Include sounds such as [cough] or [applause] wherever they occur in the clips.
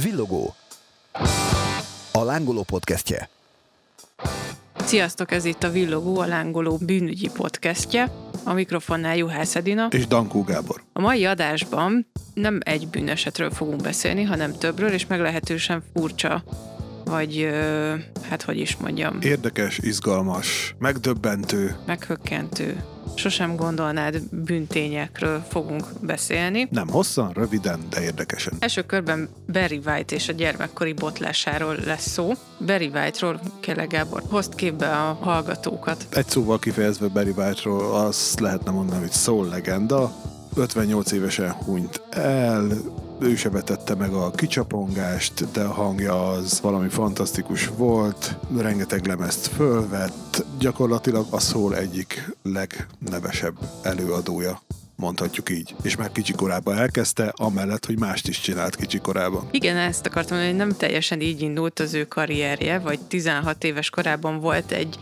Villogó. A lángoló podcastje. Sziasztok, ez itt a Villogó, a lángoló bűnügyi podcastje. A mikrofonnál Juhász Edina. És Dankó Gábor. A mai adásban nem egy bűnesetről fogunk beszélni, hanem többről, és meglehetősen furcsa, vagy hát hogy is mondjam, Érdekes, izgalmas, megdöbbentő. meghökkentő. Sosem gondolnád bűntényekről fogunk beszélni. Nem hosszan, röviden, de érdekesen. Első körben Barry White és a gyermekkori botlásáról lesz szó. Barry White-ról Kele Gábor hozt képbe a hallgatókat. Egy szóval kifejezve Barry White-ról azt lehetne mondani, hogy soul legenda. 58 évesen hunyt el, ő se vetette meg a kicsapongást, de a hangja az valami fantasztikus volt, rengeteg lemezt fölvett, gyakorlatilag a soul egyik legnevesebb előadója mondhatjuk így. És már kicsi korában elkezdte, amellett, hogy mást is csinált kicsi korában. Igen, ezt akartam mondani, hogy nem teljesen így indult az ő karrierje, vagy 16 éves korában volt egy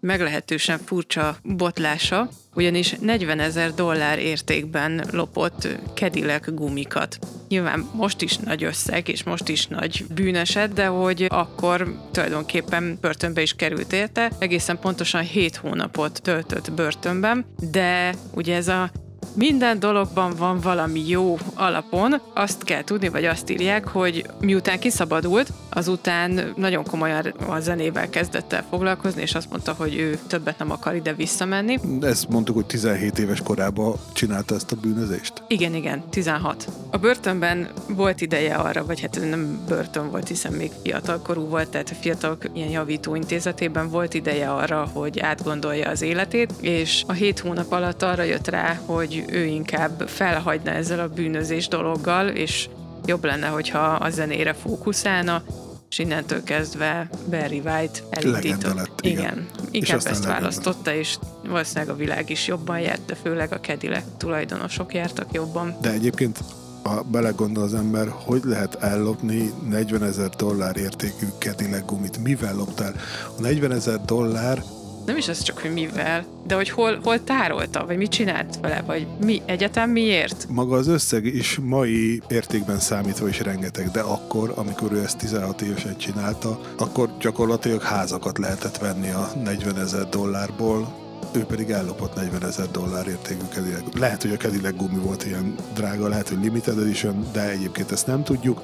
meglehetősen furcsa botlása, ugyanis 40 ezer dollár értékben lopott Cadillac gumikat. Nyilván most is nagy összeg, és most is nagy bűneset, de hogy akkor tulajdonképpen börtönbe is került érte, egészen pontosan 7 hónapot töltött börtönben, de ugye ez a minden dologban van valami jó alapon. Azt kell tudni, vagy azt írják, hogy miután kiszabadult, azután nagyon komolyan a zenével kezdett el foglalkozni, és azt mondta, hogy ő többet nem akar ide visszamenni. Ezt mondtuk, hogy 17 éves korában csinálta ezt a bűnözést. Igen, igen, 16. A börtönben volt ideje arra, vagy hát nem börtön volt, hiszen még fiatalkorú volt, tehát a fiatalok ilyen javító intézetében volt ideje arra, hogy átgondolja az életét, és a hét hónap alatt arra jött rá, hogy ő inkább felhagyna ezzel a bűnözés dologgal, és jobb lenne, hogyha a zenére fókuszálna, és innentől kezdve Barry White elindított. Lett, igen. igen. És Inkább aztán ezt választotta, és valószínűleg a világ is jobban járt, de főleg a Cadillac tulajdonosok jártak jobban. De egyébként, ha belegondol az ember, hogy lehet ellopni 40 ezer dollár értékű Cadillac gumit? Mivel loptál? A 40 ezer dollár Nem is az csak, hogy mivel, de hogy hol, hol tárolta, vagy mit csinált vele, vagy mi, egyetem miért? maga az összeg is mai értékben számítva is rengeteg, de akkor, amikor ő ezt 16 évesen csinálta, akkor gyakorlatilag házakat lehetett venni a 40 ezer dollárból, ő pedig ellopott 40 ezer dollár értékű Cadillac. Lehet, hogy a Cadillac gumi volt ilyen drága, lehet, hogy limited edition, de egyébként ezt nem tudjuk.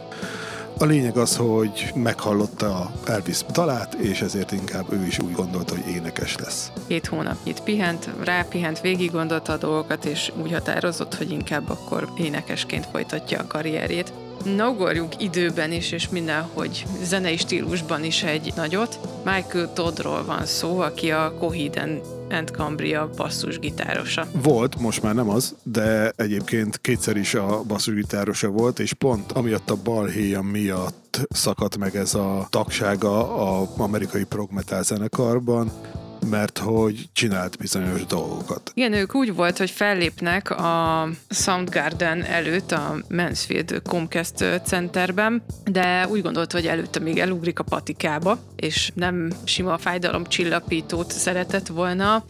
A lényeg az, hogy meghallotta a Elvis dalát, és ezért inkább ő is úgy gondolta, hogy énekes lesz. Két hónapnyit pihent, rápihent, végig gondolta a dolgokat, és úgy határozott, hogy inkább akkor énekesként folytatja a karrierjét. Na, időben is, és mindenhogy zenei stílusban is egy nagyot. Michael Toddról van szó, aki a Coheed and Cambria basszusgitárosa. Volt, most már nem az, de egyébként kétszer is a basszusgitárosa volt, és pont amiatt a balhéja miatt szakadt meg ez a tagsága a amerikai prog metal zenekarban, mert hogy csinált bizonyos dolgokat. Igen, ők úgy volt, hogy fellépnek a Soundgarden előtt a Mansfield Comcast Centerben, de úgy gondolt, hogy előtte még elugrik a patikába, és nem sima fájdalomcsillapítót szeretett volna,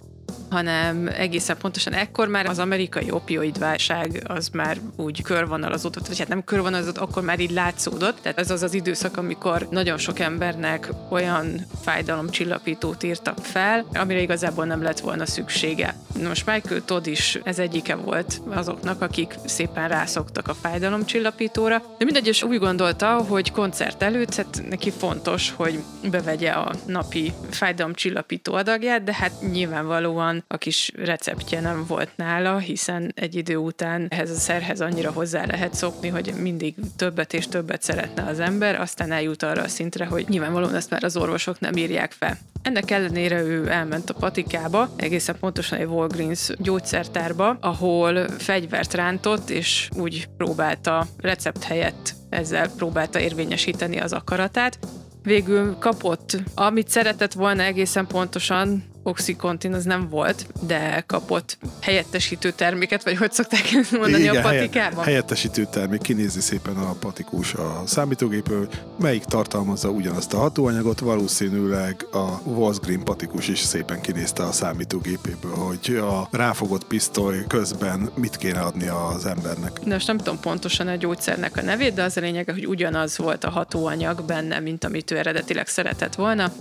hanem egészen pontosan ekkor már az amerikai opioid válság az már úgy körvonalazódott, vagy hát nem körvonalazódott, akkor már így látszódott. Tehát ez az az időszak, amikor nagyon sok embernek olyan fájdalomcsillapítót írtak fel, amire igazából nem lett volna szüksége. Most Michael Todd is ez egyike volt azoknak, akik szépen rászoktak a fájdalomcsillapítóra, de mindegy, és úgy gondolta, hogy koncert előtt hát neki fontos, hogy bevegye a napi fájdalomcsillapító adagját, de hát nyilvánvalóan a kis receptje nem volt nála, hiszen egy idő után ehhez a szerhez annyira hozzá lehet szokni, hogy mindig többet és többet szeretne az ember, aztán eljut arra a szintre, hogy nyilvánvalóan ezt már az orvosok nem írják fel. Ennek ellenére ő elment a patikába, egészen pontosan egy Walgreens gyógyszertárba, ahol fegyvert rántott, és úgy próbálta recept helyett ezzel próbálta érvényesíteni az akaratát. Végül kapott, amit szeretett volna egészen pontosan, Oxycontin az nem volt, de kapott helyettesítő terméket, vagy hogy szokták mondani Igen, a patikában? Helye, helyettesítő termék, kinézi szépen a patikus a számítógépről, melyik tartalmazza ugyanazt a hatóanyagot, valószínűleg a Walsgreen patikus is szépen kinézte a számítógépéből, hogy a ráfogott pisztoly közben mit kéne adni az embernek. De most nem tudom pontosan a gyógyszernek a nevét, de az a lényege, hogy ugyanaz volt a hatóanyag benne, mint amit ő eredetileg szeretett volna.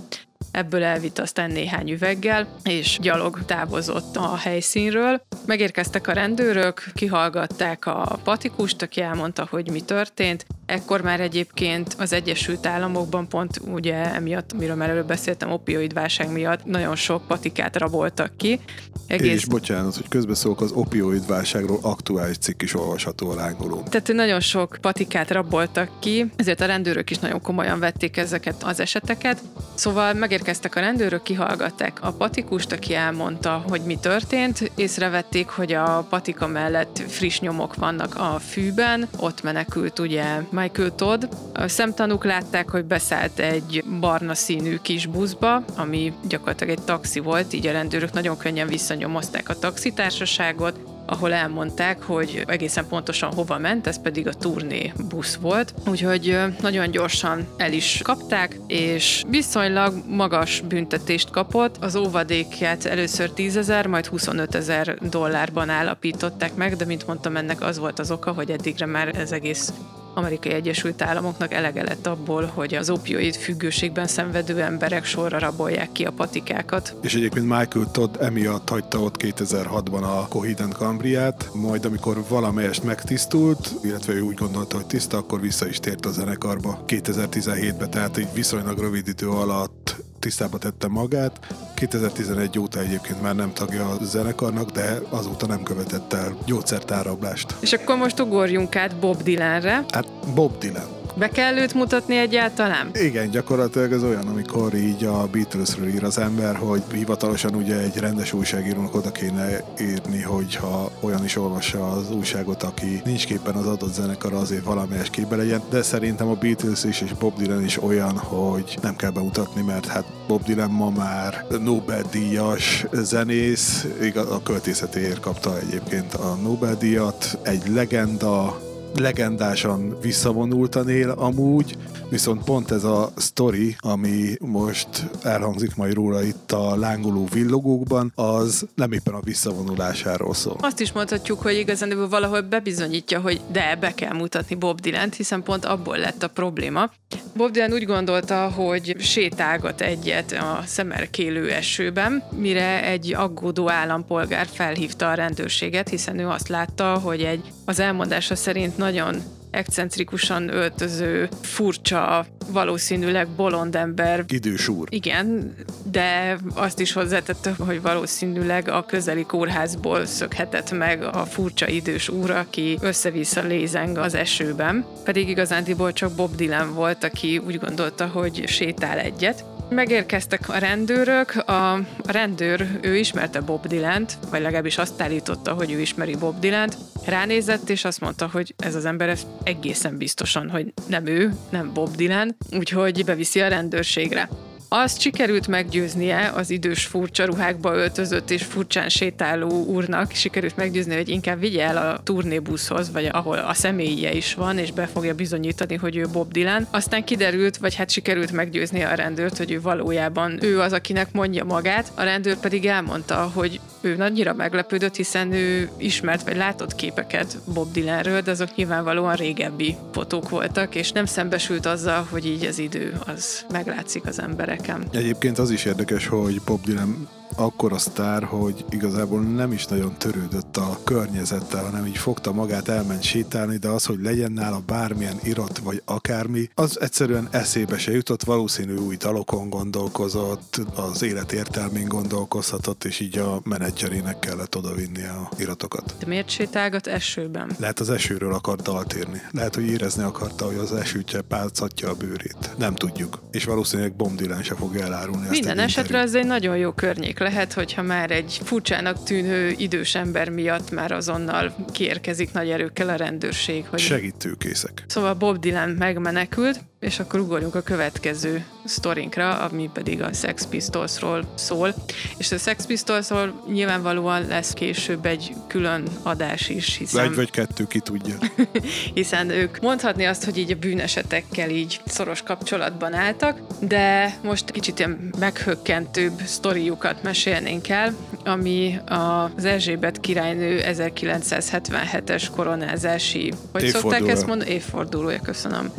Ebből elvitt aztán néhány üveggel, és gyalog távozott a helyszínről. Megérkeztek a rendőrök, kihallgatták a patikust, aki elmondta, hogy mi történt. Ekkor már egyébként az Egyesült Államokban pont ugye emiatt, amiről már előbb beszéltem, opioid válság miatt nagyon sok patikát raboltak ki. Egész... És bocsánat, hogy közbeszólok, az opioid válságról aktuális cikk is olvasható a lángoló. Tehát nagyon sok patikát raboltak ki, ezért a rendőrök is nagyon komolyan vették ezeket az eseteket. Szóval megérkeztek a rendőrök, kihallgatták a patikust, aki elmondta, hogy mi történt. Észrevették, hogy a patika mellett friss nyomok vannak a fűben, ott menekült ugye Michael Todd. A szemtanúk látták, hogy beszállt egy barna színű kis buszba, ami gyakorlatilag egy taxi volt, így a rendőrök nagyon könnyen visszanyomozták a taxitársaságot, ahol elmondták, hogy egészen pontosan hova ment, ez pedig a turné busz volt. Úgyhogy nagyon gyorsan el is kapták, és viszonylag magas büntetést kapott. Az óvadékját először 10 ezer, majd 25 ezer dollárban állapították meg, de mint mondtam, ennek az volt az oka, hogy eddigre már ez egész Amerikai Egyesült Államoknak elege lett abból, hogy az opioid függőségben szenvedő emberek sorra rabolják ki a patikákat. És egyébként Michael Todd emiatt hagyta ott 2006-ban a Coheed Cambriát, majd amikor valamelyest megtisztult, illetve ő úgy gondolta, hogy tiszta, akkor vissza is tért a zenekarba 2017-ben, tehát egy viszonylag rövid idő alatt tisztába tette magát. 2011 óta egyébként már nem tagja a zenekarnak, de azóta nem követett el gyógyszertárablást. És akkor most ugorjunk át Bob Dylanre. Hát Bob Dylan. Be kell őt mutatni egyáltalán? Igen, gyakorlatilag ez olyan, amikor így a Beatlesről ír az ember, hogy hivatalosan ugye egy rendes újságírónak oda kéne írni, hogyha olyan is olvassa az újságot, aki nincs képen az adott zenekar, azért valamelyes képbe legyen, de szerintem a Beatles is és Bob Dylan is olyan, hogy nem kell bemutatni, mert hát Bob Dylan ma már Nobel-díjas zenész, a költészetéért kapta egyébként a Nobel-díjat, egy legenda, legendásan visszavonultan él amúgy, viszont pont ez a story, ami most elhangzik majd róla itt a lángoló villogókban, az nem éppen a visszavonulásáról szól. Azt is mondhatjuk, hogy igazán valahol bebizonyítja, hogy de be kell mutatni Bob Dylan-t, hiszen pont abból lett a probléma. Bob Dylan úgy gondolta, hogy sétálgat egyet a szemerkélő esőben, mire egy aggódó állampolgár felhívta a rendőrséget, hiszen ő azt látta, hogy egy az elmondása szerint nagyon excentrikusan öltöző, furcsa, valószínűleg bolond ember. Idős úr. Igen, de azt is hozzátette, hogy valószínűleg a közeli kórházból szökhetett meg a furcsa idős úr, aki össze-vissza lézeng az esőben. Pedig igazándiból csak Bob Dylan volt, aki úgy gondolta, hogy sétál egyet. Megérkeztek a rendőrök, a, rendőr, ő ismerte Bob Dylan-t, vagy legalábbis azt állította, hogy ő ismeri Bob Dylan-t, ránézett, és azt mondta, hogy ez az ember egészen biztosan, hogy nem ő, nem Bob Dylan, úgyhogy beviszi a rendőrségre. Azt sikerült meggyőznie az idős furcsa ruhákba öltözött és furcsán sétáló úrnak, sikerült meggyőzni, hogy inkább vigye el a turnébuszhoz, vagy ahol a személye is van, és be fogja bizonyítani, hogy ő Bob Dylan. Aztán kiderült, vagy hát sikerült meggyőzni a rendőrt, hogy ő valójában ő az, akinek mondja magát. A rendőr pedig elmondta, hogy ő nagyra meglepődött, hiszen ő ismert vagy látott képeket Bob Dylanről, de azok nyilvánvalóan régebbi fotók voltak, és nem szembesült azzal, hogy így az idő az meglátszik az embereken. Egyébként az is érdekes, hogy Bob Dylan akkor a sztár, hogy igazából nem is nagyon törődött a környezettel, hanem így fogta magát, elment sétálni, de az, hogy legyen nála bármilyen irat vagy akármi, az egyszerűen eszébe se jutott, valószínű új dalokon gondolkozott, az élet értelmén gondolkozhatott, és így a menedzserének kellett odavinni a iratokat. De miért sétálgat esőben? Lehet az esőről akart dalt írni. Lehet, hogy érezni akarta, hogy az esőtje pálcatja a bőrét. Nem tudjuk. És valószínűleg Bob Dylan se fogja elárulni Minden esetre ez egy nagyon jó környék lehet, hogyha már egy furcsának tűnő idős ember miatt már azonnal kiérkezik nagy erőkkel a rendőrség. Hogy... Segítőkészek. Szóval Bob Dylan megmenekült, és akkor ugorjunk a következő sztorinkra, ami pedig a Sex Pistolsról szól. És a Sex Pistolsról nyilvánvalóan lesz később egy külön adás is, hiszen... Egy vagy kettő, ki tudja. [laughs] hiszen ők mondhatni azt, hogy így a bűnesetekkel így szoros kapcsolatban álltak, de most kicsit ilyen meghökkentőbb sztoriukat mesélnénk el, ami az Erzsébet királynő 1977-es koronázási, hogy szokták ezt mondani? Évfordulója, köszönöm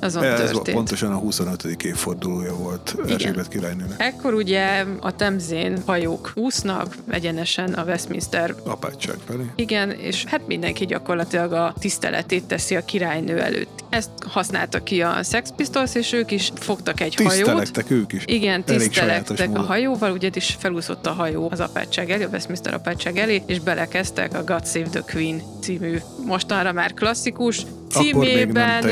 azon Ez történt. pontosan a 25. évfordulója volt Erzsébet királynőnek. Ekkor ugye a Temzén hajók úsznak egyenesen a Westminster apátság felé. Igen, és hát mindenki gyakorlatilag a tiszteletét teszi a királynő előtt. Ezt használta ki a Sex Pistols, és ők is fogtak egy hajót. Tisztelektek ők is. Igen, tisztelektek a hajóval, ugye is felúszott a hajó az apátság elé, a Westminster apátság elé, és belekezdtek a God Save the Queen című mostanra már klasszikus címében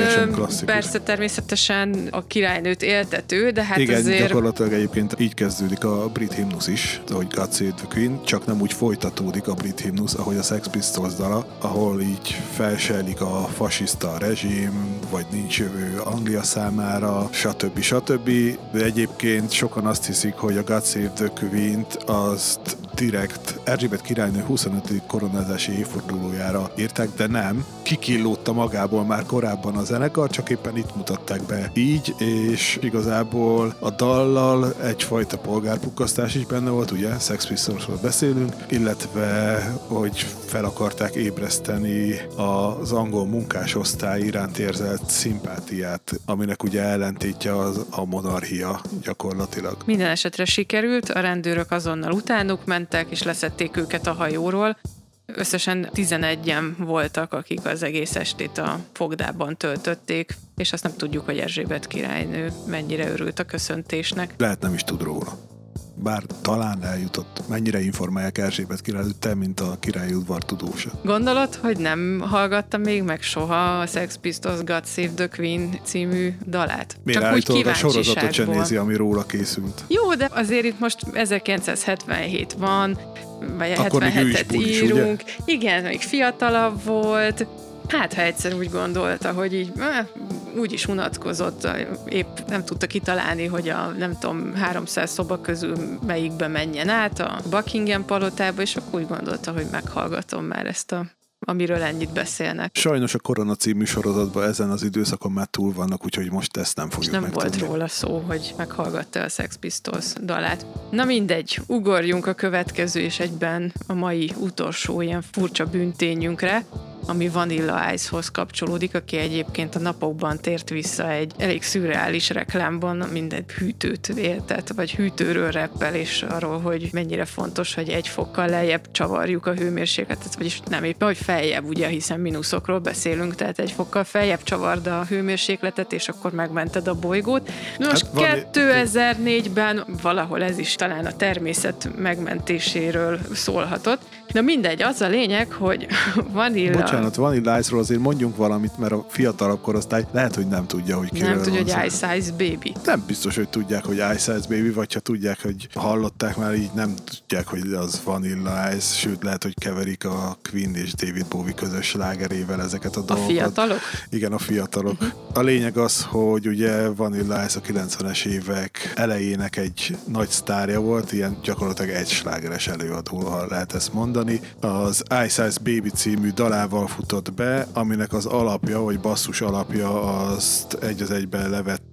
persze természetesen a királynőt éltető, de hát Igen, azért... gyakorlatilag egyébként így kezdődik a brit himnusz is, hogy God Save the Queen, csak nem úgy folytatódik a brit himnusz, ahogy a Sex Pistols dala, ahol így felsejlik a fasiszta rezsim, vagy nincs jövő Anglia számára, stb. stb. De egyébként sokan azt hiszik, hogy a God Save the Queen-t azt direkt Erzsébet királynő 25. koronázási évfordulójára írták, de nem. Kikillódta magából már korábban a zenekar, csak éppen itt mutatták be így, és igazából a dallal egyfajta polgárpukkasztás is benne volt, ugye, Sex Pistolsról beszélünk, illetve, hogy fel akarták ébreszteni az angol munkásosztály iránt érzett szimpátiát, aminek ugye ellentétje az a monarchia gyakorlatilag. Minden esetre sikerült, a rendőrök azonnal utánuk ment, mentek, és leszették őket a hajóról. Összesen 11-en voltak, akik az egész estét a fogdában töltötték, és azt nem tudjuk, hogy Erzsébet királynő mennyire örült a köszöntésnek. Lehet nem is tud róla bár talán eljutott. Mennyire informálják Erzsébet király, te, mint a királyi udvar tudósa? Gondolod, hogy nem hallgattam még meg soha a Sex Pistols God Save the Queen című dalát? Miért Csak úgy a sorozatot se nézi, ami róla készült? Jó, de azért itt most 1977 van, vagy 77-et írunk. Ugye? Igen, még fiatalabb volt, Hát, ha egyszer úgy gondolta, hogy így eh, úgy is unatkozott, épp nem tudta kitalálni, hogy a nem tudom, 300 szoba közül melyikbe menjen át a Buckingham palotába, és akkor úgy gondolta, hogy meghallgatom már ezt a amiről ennyit beszélnek. Sajnos a Korona című sorozatban ezen az időszakon már túl vannak, úgyhogy most ezt nem fogjuk És nem megtudni. volt róla szó, hogy meghallgatta a Sex Pistols dalát. Na mindegy, ugorjunk a következő és egyben a mai utolsó ilyen furcsa büntényünkre, ami Vanilla Ice-hoz kapcsolódik, aki egyébként a napokban tért vissza egy elég szürreális reklámban, minden hűtőt éltet, vagy hűtőről reppel, és arról, hogy mennyire fontos, hogy egy fokkal lejjebb csavarjuk a hőmérsékletet, vagyis nem éppen, hogy feljebb, ugye, hiszen mínuszokról beszélünk, tehát egy fokkal feljebb csavard a hőmérsékletet, és akkor megmented a bolygót. Most hát 2004-ben valahol ez is talán a természet megmentéséről szólhatott. Na mindegy, az a lényeg, hogy [laughs] Vanilla... Bocsánat, Vanilla Ice-ról azért mondjunk valamit, mert a fiatalabb korosztály lehet, hogy nem tudja, hogy kiről Nem tudja, hogy Ice Ice Baby. Nem biztos, hogy tudják, hogy Ice Ice Baby, vagy ha tudják, hogy hallották már, így nem tudják, hogy az Vanilla Ice, sőt lehet, hogy keverik a Queen és David Bowie közös lágerével ezeket a, a dolgokat. A fiatalok? Igen, a fiatalok. Uh-huh. A lényeg az, hogy ugye Vanilla Ice a 90-es évek elejének egy nagy sztárja volt, ilyen gyakorlatilag egy slágeres előadó, ha lehet ezt mondani. Az Ice Ice Baby című dalával futott be, aminek az alapja, vagy basszus alapja azt egy az egyben levette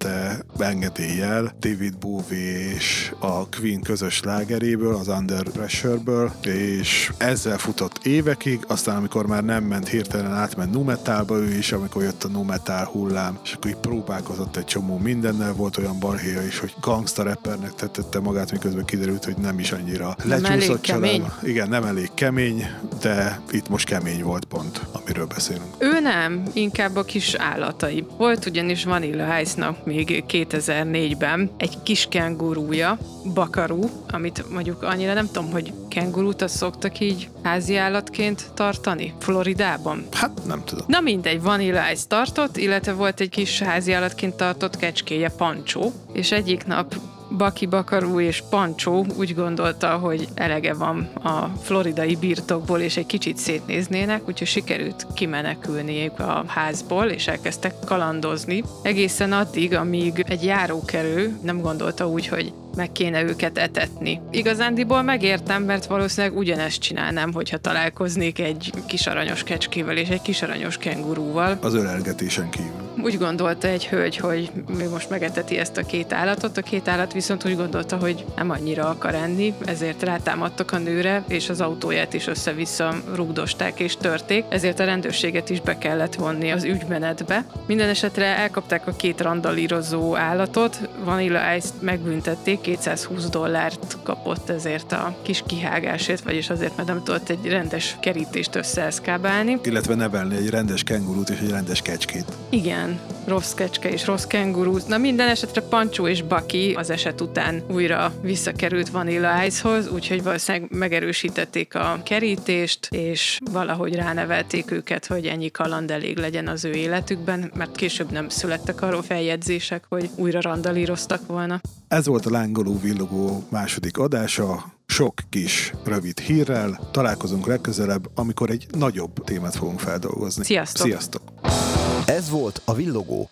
engedéllyel David Bowie és a Queen közös lágeréből, az Under Pressure-ből, és ezzel futott évekig, aztán amikor már nem ment hirtelen átment numetálba ő is, amikor jött a numetál hullám, és akkor így próbálkozott egy csomó mindennel, volt olyan balhéja is, hogy gangsta rappernek tette magát, miközben kiderült, hogy nem is annyira lecsúszott család. Igen, nem elég kemény, de itt most kemény volt pont, amiről beszélünk. Ő nem, inkább a kis állatai. Volt ugyanis Vanilla Ice-nak még 2004-ben egy kis kengurúja, Bakaru, amit mondjuk annyira nem tudom, hogy kengurút azt szoktak így házi állatként tartani Floridában. Hát nem tudom. Na mindegy, Vanilla Ice tartott, illetve volt egy kis házi állatként tartott kecskéje, Pancsó, és egyik nap Baki Bakarú és Pancsó úgy gondolta, hogy elege van a floridai birtokból, és egy kicsit szétnéznének, úgyhogy sikerült kimenekülniük a házból, és elkezdtek kalandozni. Egészen addig, amíg egy járókerő nem gondolta úgy, hogy meg kéne őket etetni. Igazándiból megértem, mert valószínűleg ugyanezt csinálnám, hogyha találkoznék egy kis aranyos kecskével és egy kis aranyos kengurúval. Az ölelgetésen kívül. Úgy gondolta egy hölgy, hogy mi most megeteti ezt a két állatot, a két állat viszont úgy gondolta, hogy nem annyira akar enni, ezért rátámadtak a nőre, és az autóját is össze-vissza rugdosták és törték, ezért a rendőrséget is be kellett vonni az ügymenetbe. Minden esetre elkapták a két randalírozó állatot, Vanilla Ice-t megbüntették, 220 dollárt kapott ezért a kis kihágásért, vagyis azért, mert nem tudott egy rendes kerítést összeeszkábálni. Illetve nevelni egy rendes kengurút és egy rendes kecskét. Igen, rossz kecske és rossz kengurú. Na minden esetre Pancsó és Baki az eset után újra visszakerült Vanilla Ice-hoz, úgyhogy valószínűleg megerősítették a kerítést, és valahogy ránevelték őket, hogy ennyi kaland elég legyen az ő életükben, mert később nem születtek arról feljegyzések, hogy újra randalíroztak volna. Ez volt a lángoló villogó második adása, sok kis rövid hírrel. Találkozunk legközelebb, amikor egy nagyobb témát fogunk feldolgozni. Sziasztok! Sziasztok! Ez volt a Villogó,